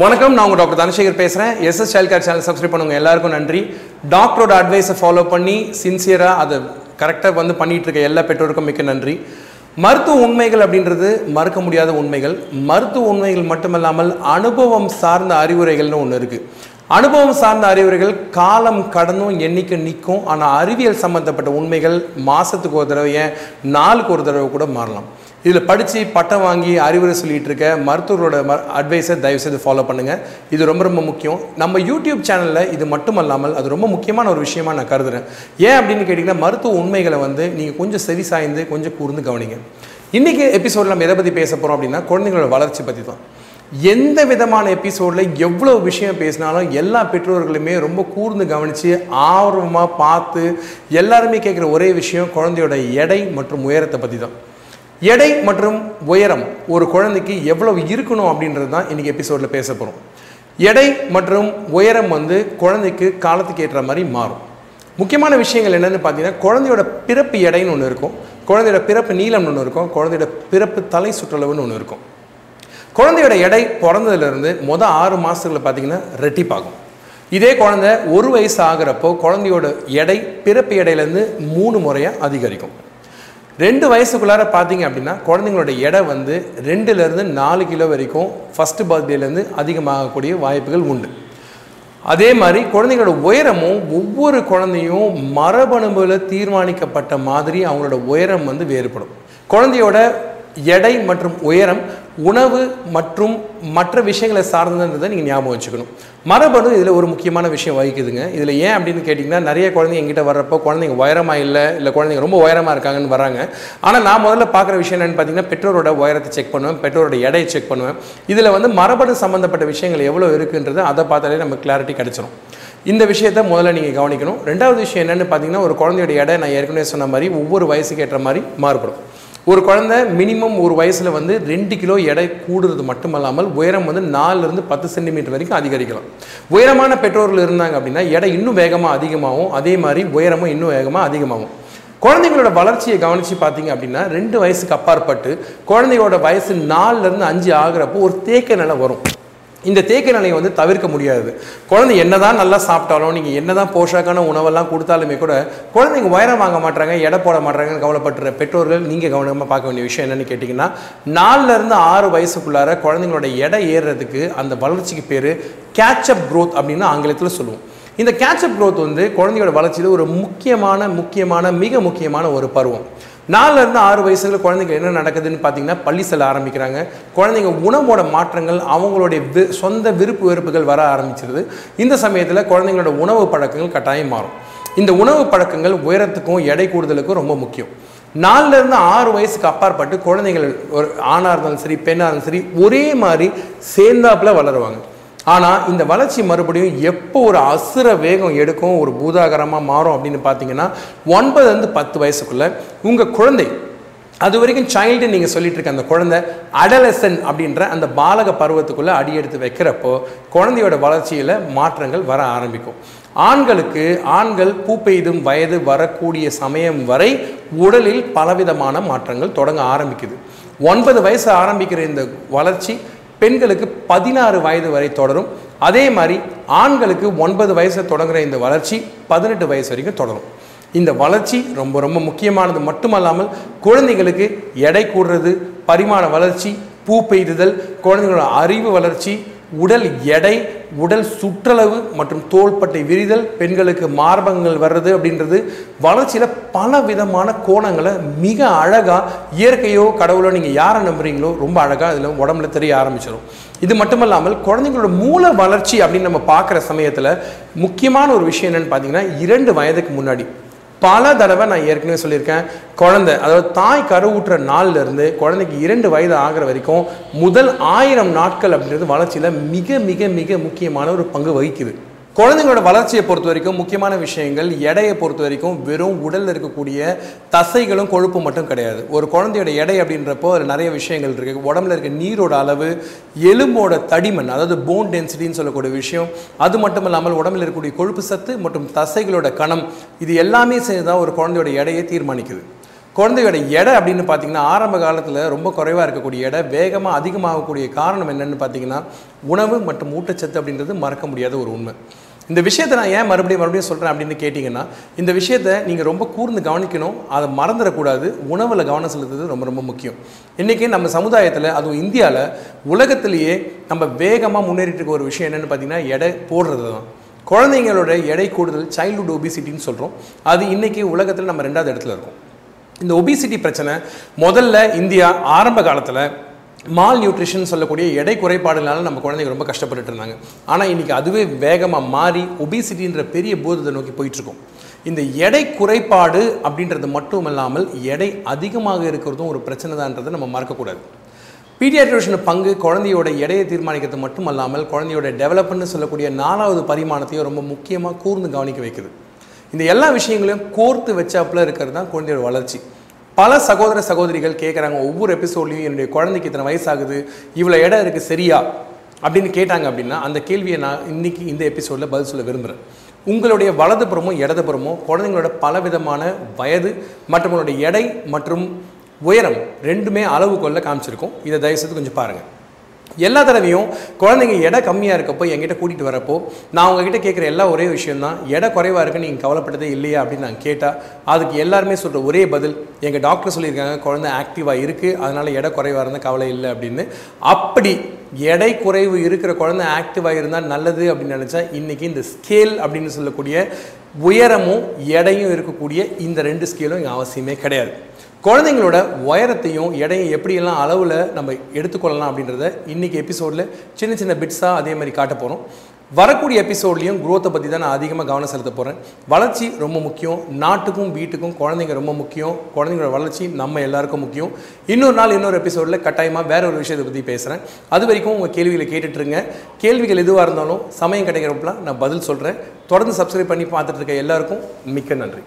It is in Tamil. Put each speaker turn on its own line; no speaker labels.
வணக்கம் நான் உங்கள் டாக்டர் தனசேகர் பேசுகிறேன் SS child care channel subscribe பண்ணுங்க. எல்லாருக்கும் நன்றி. டாக்டரோட அட்வைஸை ஃபாலோ பண்ணி சின்சியராக அதை கரெக்டாக வந்து பண்ணிகிட்டு இருக்க எல்லா பெற்றோருக்கும் மிக்க நன்றி. மருத்துவ உண்மைகள் அப்படின்றது மறுக்க முடியாத உண்மைகள். மருத்துவ உண்மைகள் மட்டுமல்லாமல் அனுபவம் சார்ந்த அறிவுரைகள்னு ஒன்று இருக்குது அனுபவம் சார்ந்த அறிவுரைகள் காலம் கடந்தும் எண்ணிக்கை நிற்கும். ஆனால் அறிவியல் சம்மந்தப்பட்ட உண்மைகள் மாதத்துக்கு ஒரு தடவை ஏன் நாளுக்கு ஒரு தடவை கூட மாறலாம். இதில் படித்து பட்டம் வாங்கி அறிவுரை சொல்லிகிட்டு இருக்க மருத்துவரோட ம அட்வைஸை தயவுசெய்து ஃபாலோ பண்ணுங்கள் இது ரொம்ப ரொம்ப முக்கியம். நம்ம யூடியூப் சேனலில் இது மட்டுமல்லாமல் அது ரொம்ப முக்கியமான ஒரு விஷயமா நான் கருதுறேன். ஏன் அப்படின்னு கேட்டிங்கன்னா மருத்துவ உண்மைகளை வந்து நீங்கள் கொஞ்சம் செவி சாய்ந்து கொஞ்சம் கூர்ந்து கவனிங்க. இன்றைக்கி எபிசோடில் நம்ம எதை பற்றி பேச போகிறோம் அப்படின்னா குழந்தைங்களோட வளர்ச்சி பற்றி தான். எந்த விதமான எபிசோடில் எவ்வளோ விஷயம் பேசினாலும் எல்லா பெற்றோர்களுமே ரொம்ப கூர்ந்து கவனித்து ஆர்வமாக பார்த்து எல்லாருமே கேட்குற ஒரே விஷயம் குழந்தையோட எடை மற்றும் உயரத்தை பற்றி தான். எடை மற்றும் உயரம் ஒரு குழந்தைக்கு எவ்வளவு இருக்கணும் அப்படின்றது தான் இன்றைக்கி எபிசோடில் பேச போகிறோம் எடை மற்றும் உயரம் வந்து குழந்தைக்கு காலத்துக்கு ஏற்ற மாதிரி மாறும். முக்கியமான விஷயங்கள் என்னென்னு பார்த்தீங்கன்னா குழந்தையோட பிறப்பு எடைன்னு ஒன்று இருக்கும். குழந்தையோட பிறப்பு நீளம்னு ஒன்று இருக்கும். குழந்தையோட பிறப்பு தலை சுற்றளவுன்னு ஒன்று இருக்கும். குழந்தையோட எடை பிறந்ததுலேருந்து மொதல் ஆறு மாதத்துக்குள்ள பார்த்தீங்கன்னா ரெட்டிப்பாகும் இதே குழந்தை ஒரு வயசு ஆகிறப்போ குழந்தையோட எடை பிறப்பு எடையிலேருந்து மூணு முறையாக அதிகரிக்கும். ரெண்டு வயசுக்குள்ளார பார்த்தீங்க அப்படின்னா குழந்தைங்களோட எடை வந்து ரெண்டுலேருந்து நாலு கிலோ வரைக்கும் ஃபஸ்ட்டு பர்த்டேலேருந்து அதிகமாகக்கூடிய வாய்ப்புகள் உண்டு. அதே மாதிரி குழந்தைங்களோட உயரமும் ஒவ்வொரு குழந்தையும் மரபணுவில் தீர்மானிக்கப்பட்ட மாதிரி அவங்களோட உயரம் வந்து வேறுபடும். குழந்தையோட எடை மற்றும் உயரம் உணவு மற்றும் மற்ற விஷயங்களை சார்ந்ததுன்றதை நீங்கள் ஞாபகம் வச்சுக்கணும். மரபணு இதில் ஒரு முக்கியமான விஷயம் வகிக்குதுங்க. இதில் ஏன் அப்படின்னு கேட்டிங்கன்னா நிறைய குழந்தைங்க எங்கிட்ட வர்றப்போ குழந்தைங்க உயரமாக இல்லை இல்லை குழந்தைங்க ரொம்ப உயரமாக இருக்காங்கன்னு வராங்க ஆனால் நான் முதல்ல பார்க்குற விஷயம் என்னென்னு பார்த்தீங்கன்னா பெற்றோரோட உயரத்தை செக் பண்ணுவேன் பெற்றோரோட எடையை செக் பண்ணுவேன். இதில் வந்து மரபணு சம்மந்தப்பட்ட விஷயங்கள் எவ்வளோ இருக்குன்றது அதை பார்த்தாலே நமக்கு கிளாரிட்டி கிடச்சிரும். இந்த விஷயத்த முதல்ல நீங்கள் கவனிக்கணும். ரெண்டாவது விஷயம் என்னென்னு பார்த்தீங்கன்னா ஒரு குழந்தையோட எடை நான் ஏற்கனவே சொன்ன மாதிரி ஒவ்வொரு வயசுக்கு ஏற்ற மாதிரி மாறுபடும். ஒரு குழந்தை மினிமம் ஒரு வயசில் வந்து ரெண்டு கிலோ எடை கூடுறது மட்டுமல்லாமல் உயரம் வந்து நாலுலேருந்து பத்து சென்டிமீட்டர் வரைக்கும் அதிகரிக்கலாம். உயரமான பெற்றோர்கள் இருந்தாங்க அப்படின்னா எடை இன்னும் வேகமாக அதிகமாகும். அதே மாதிரி உயரமும் இன்னும் வேகமாக அதிகமாகும். குழந்தைங்களோட வளர்ச்சியை கவனித்து பார்த்தீங்க அப்படின்னா ரெண்டு வயசுக்கு அப்பாற்பட்டு குழந்தையோட வயசு நாலுலேருந்து அஞ்சு ஆகிறப்போ ஒரு தேக்க நிலை வரும். இந்த தேக்க நிலையை வந்து தவிர்க்க முடியாது. குழந்தை என்னதான் நல்லா சாப்பிட்டாலும் நீங்கள் என்ன தான் போஷாக்கான உணவெல்லாம் கொடுத்தாலுமே கூட குழந்தைங்க உயரம் வாங்க மாட்டாங்க எடை போட மாட்டாங்கன்னு கவலைப்பட்டுற பெற்றோர்கள் நீங்கள் கவனமாக பார்க்க வேண்டிய விஷயம் என்னென்னு கேட்டிங்கன்னா நாலுலேருந்து ஆறு வயசுக்குள்ளார குழந்தைங்களோட எடை ஏறுறதுக்கு அந்த வளர்ச்சிக்கு பேர் கேட்சப் க்ரோத் அப்படின்னு ஆங்கிலத்தில் சொல்லுவோம். இந்த கேட்சப் க்ரோத் வந்து குழந்தையோட வளர்ச்சியில் ஒரு முக்கியமான முக்கியமான மிக முக்கியமான ஒரு பருவம். நாலுலேருந்து ஆறு வயசுகளில் குழந்தைங்க என்ன நடக்குதுன்னு பார்த்தீங்கன்னா பள்ளி செல்ல ஆரம்பிக்கிறாங்க. குழந்தைங்க உணவோட மாற்றங்கள் அவங்களுடைய வி சொந்த விருப்பு வெறுப்புகள் வர ஆரம்பிச்சிருது. இந்த சமயத்தில் குழந்தைங்களோட உணவு பழக்கங்கள் கட்டாயம் மாறும். இந்த உணவு பழக்கங்கள் உயரத்துக்கும் எடை கூடுதலுக்கும் ரொம்ப முக்கியம். நாலுலேருந்து ஆறு வயசுக்கு அப்பாற்பட்டு குழந்தைகள் ஒரு ஆணாக இருந்தாலும் சரி பெண்ணாக இருந்தாலும் சரி ஒரே மாதிரி சேர்ந்தாப்பில் வளருவாங்க. ஆனால் இந்த வளர்ச்சி மறுபடியும் எப்போ ஒரு அசுர வேகம் எடுக்கும் ஒரு பூதாகரமாக மாறும் அப்படின்னு பார்த்தீங்கன்னா ஒன்பதுலேருந்து பத்து வயசுக்குள்ளே உங்கள் குழந்தை அது வரைக்கும் சைல்டு நீங்கள் சொல்லிட்டு இருக்க அந்த குழந்தை அடலசன் அப்படின்ற அந்த பாலக பருவத்துக்குள்ளே அடி எடுத்து வைக்கிறப்போ குழந்தையோட வளர்ச்சியில் மாற்றங்கள் வர ஆரம்பிக்கும். ஆண்களுக்கு ஆண்கள் பூ பெய்தும் வயது வரக்கூடிய சமயம் வரை உடலில் பலவிதமான மாற்றங்கள் தொடங்க ஆரம்பிக்குது. ஒன்பது வயசு ஆரம்பிக்கிற இந்த வளர்ச்சி பெண்களுக்கு பதினாறு வயது வரை தொடரும். அதே மாதிரி ஆண்களுக்கு ஒன்பது வயசு தொடங்குற இந்த வளர்ச்சி பதினெட்டு வயசு வரைக்கும் தொடரும். இந்த வளர்ச்சி ரொம்ப ரொம்ப முக்கியமானது. மட்டுமல்லாமல் குழந்தைகளுக்கு எடை கூடுறது பரிமாண வளர்ச்சி பூ பெய்துதல் குழந்தைங்களோட அறிவு வளர்ச்சி உடல் எடை உடல் சுற்றளவு மற்றும் தோள்பட்டை விரிதல் பெண்களுக்கு மார்பகங்கள் வர்றது அப்படின்றது வளர்ச்சியில் பல விதமான கோணங்களை மிக அழகாக இயற்கையோ கடவுளோ நீங்கள் யாரை நம்புறீங்களோ ரொம்ப அழகாக அதில் உடம்புல தெரிய ஆரம்பிச்சிடும் இது மட்டுமல்லாமல் குழந்தைங்களோட மூல வளர்ச்சி அப்படின்னு நம்ம பார்க்குற சமயத்தில் முக்கியமான ஒரு விஷயம் என்னென்னு பார்த்தீங்கன்னா இரண்டு வயதுக்கு முன்னாடி. பல தடவை நான் ஏற்கனவே சொல்லியிருக்கேன் குழந்தை அதாவது தாய் கருவூட்டுற நாள்ல இருந்து குழந்தைக்கு இரண்டு வயது ஆகிற வரைக்கும் முதல் ஆயிரம் நாட்கள் அப்படின்றது வளர்ச்சியில் மிக மிக மிக முக்கியமான ஒரு பங்கு வகிக்குது. குழந்தைங்களோட வளர்ச்சியை பொறுத்த வரைக்கும் முக்கியமான விஷயங்கள் எடையை பொறுத்த வரைக்கும் வெறும் உடலில் இருக்கக்கூடிய தசைகளும் கொழுப்பு மட்டும் கிடையாது. ஒரு குழந்தையோட எடை அப்படின்றப்போ அதில் நிறைய விஷயங்கள் இருக்குது உடம்புல இருக்க நீரோட அளவு எலும்போட தடிமன் அதாவது போன் டென்சிட்டின்னு சொல்லக்கூடிய விஷயம் அது மட்டும் இல்லாமல் உடம்புல இருக்கக்கூடிய கொழுப்பு சத்து மற்றும் தசைகளோட கணம் இது எல்லாமே சேர்ந்து தான் ஒரு குழந்தையோட எடையை தீர்மானிக்குது. குழந்தையோட எடை அப்படின்னு பார்த்தீங்கன்னா ஆரம்ப காலத்தில் ரொம்ப குறைவாக இருக்கக்கூடிய எடை வேகமாக அதிகமாகக்கூடிய காரணம் என்னன்னு பார்த்தீங்கன்னா உணவு மற்றும் ஊட்டச்சத்து அப்படின்றது மறக்க முடியாத ஒரு உண்மை. இந்த விஷயத்தை நான் ஏன் மறுபடியும் மறுபடியும் சொல்கிறேன் அப்படின்னு கேட்டிங்கன்னா இந்த விஷயத்தை நீங்கள் ரொம்ப கூர்ந்து கவனிக்கணும். அதை மறந்துடக்கூடாது. உணவில் கவனம் செலுத்துறது ரொம்ப ரொம்ப முக்கியம். இன்றைக்கி நம்ம சமுதாயத்தில் அதுவும் இந்தியாவில் உலகத்திலேயே நம்ம வேகமாக முன்னேறிட்டு இருக்க ஒரு விஷயம் என்னென்னு பார்த்தீங்கன்னா எடை போடுறது தான் குழந்தைங்களோட எடை கூடுதல் சைல்டுஹுட் ஒபிசிட்டின்னு சொல்கிறோம் அது இன்றைக்கி உலகத்தில் நம்ம ரெண்டாவது இடத்துல இருக்கோம். இந்த ஒபிசிட்டி பிரச்சனை முதல்ல இந்தியா ஆரம்ப காலத்தில் மால் நியூட்ரிஷன் சொல்லக்கூடிய எடை குறைபாடுனால நம்ம குழந்தைங்க ரொம்ப கஷ்டப்பட்டுட்டு இருந்தாங்க. ஆனால் இன்றைக்கி அதுவே வேகமாக மாறி ஒபிசிட்டின்ற பெரிய பூதத்தை நோக்கி போயிட்டுருக்கோம். இந்த எடை குறைபாடு அப்படின்றது மட்டும் இல்லாமல் எடை அதிகமாக இருக்கிறதும் ஒரு பிரச்சனை தான்றதை நம்ம மறக்கக்கூடாது. பீடியாட்ரிஷன் பங்கு குழந்தையோட எடையை தீர்மானிக்கிறது மட்டும் அல்லாமல் குழந்தையோட டெவலப்மெண்ட்னு சொல்லக்கூடிய நாலாவது பரிமாணத்தையும் ரொம்ப முக்கியமாக கூர்ந்து கவனிக்க வைக்குது. இந்த எல்லா விஷயங்களையும் கோர்த்து வச்சாப்புல இருக்கிறது தான் குழந்தையோட வளர்ச்சி. பல சகோதர சகோதரிகள் கேட்குறாங்க ஒவ்வொரு எபிசோட்லையும் என்னுடைய குழந்தைக்கு இத்தனை வயசாகுது இவ்வளோ இடம் இருக்குது சரியா? அப்படின்னு கேட்டாங்க அப்படின்னா அந்த கேள்வியை நான் இன்னைக்கு இந்த எபிசோடில் பதில் சொல்ல விரும்புகிறேன் உங்களுடைய வலதுபுறமும் இடதுபுறமும் குழந்தைங்களோட பலவிதமான வயது மற்றும் உங்களுடைய எடை மற்றும் உயரம் ரெண்டுமே அளவுகோலில் காமிச்சிருக்கோம். இதை தயவுசெய்து கொஞ்சம் பாருங்கள் எல்லா தடவையும் குழந்தைங்க எடை கம்மியாக இருக்கப்போ என்கிட்ட கூட்டிகிட்டு வரப்போ நான் உங்ககிட்ட கேட்குற எல்லா ஒரே விஷயம் தான் எடை குறைவாக இருக்குன்னு நீங்கள் கவலைப்பட்டதே இல்லையா அப்படின்னு நான் கேட்டால் அதுக்கு எல்லாருமே சொல்கிற ஒரே பதில் எங்கள் டாக்டர் சொல்லியிருக்காங்க குழந்தை ஆக்டிவாக இருக்குது அதனால் எடை குறைவாக இருந்தால் கவலை இல்லை அப்படின்னு. அப்படி எடை குறைவு இருக்கிற குழந்தை ஆக்டிவாக இருந்தால் நல்லது அப்படின்னு நினச்சா இன்றைக்கி இந்த ஸ்கேல் அப்படின்னு சொல்லக்கூடிய உயரமும் எடையும் இருக்கக்கூடிய இந்த ரெண்டு ஸ்கேலும் இங்கே அவசியமே கிடையாது. குழந்தைங்களோட உயரத்தையும் எடையும் எப்படியெல்லாம் அளவில் நம்ம எடுத்துக்கொள்ளலாம் அப்படின்றத இன்றைக்கி எபிசோடில் சின்ன சின்ன பிட்ஸாக அதே மாதிரி காட்ட போகிறோம் வரக்கூடிய எபிசோட்லையும் குரோத்தை பற்றி தான் நான் அதிகமாக கவனம் செலுத்த போகிறேன் வளர்ச்சி ரொம்ப முக்கியம். நாட்டுக்கும் வீட்டுக்கும் குழந்தைங்க ரொம்ப முக்கியம். குழந்தைங்களோட வளர்ச்சி நம்ம எல்லாருக்கும் முக்கியம். இன்னொரு நாள் இன்னொரு எபிசோடில் கட்டாயமாக வேற ஒரு விஷயத்தை பற்றி பேசுகிறேன் அது வரைக்கும் உங்கள் கேள்விகளை கேட்டுட்ருங்க கேள்விகள் எதுவாக இருந்தாலும் சமயம் கிடைக்கிறப்பலாம் நான் பதில் சொல்கிறேன் தொடர்ந்து சப்ஸ்கிரைப் பண்ணி பார்த்துட்டு இருக்க எல்லாருக்கும் மிக்க நன்றி.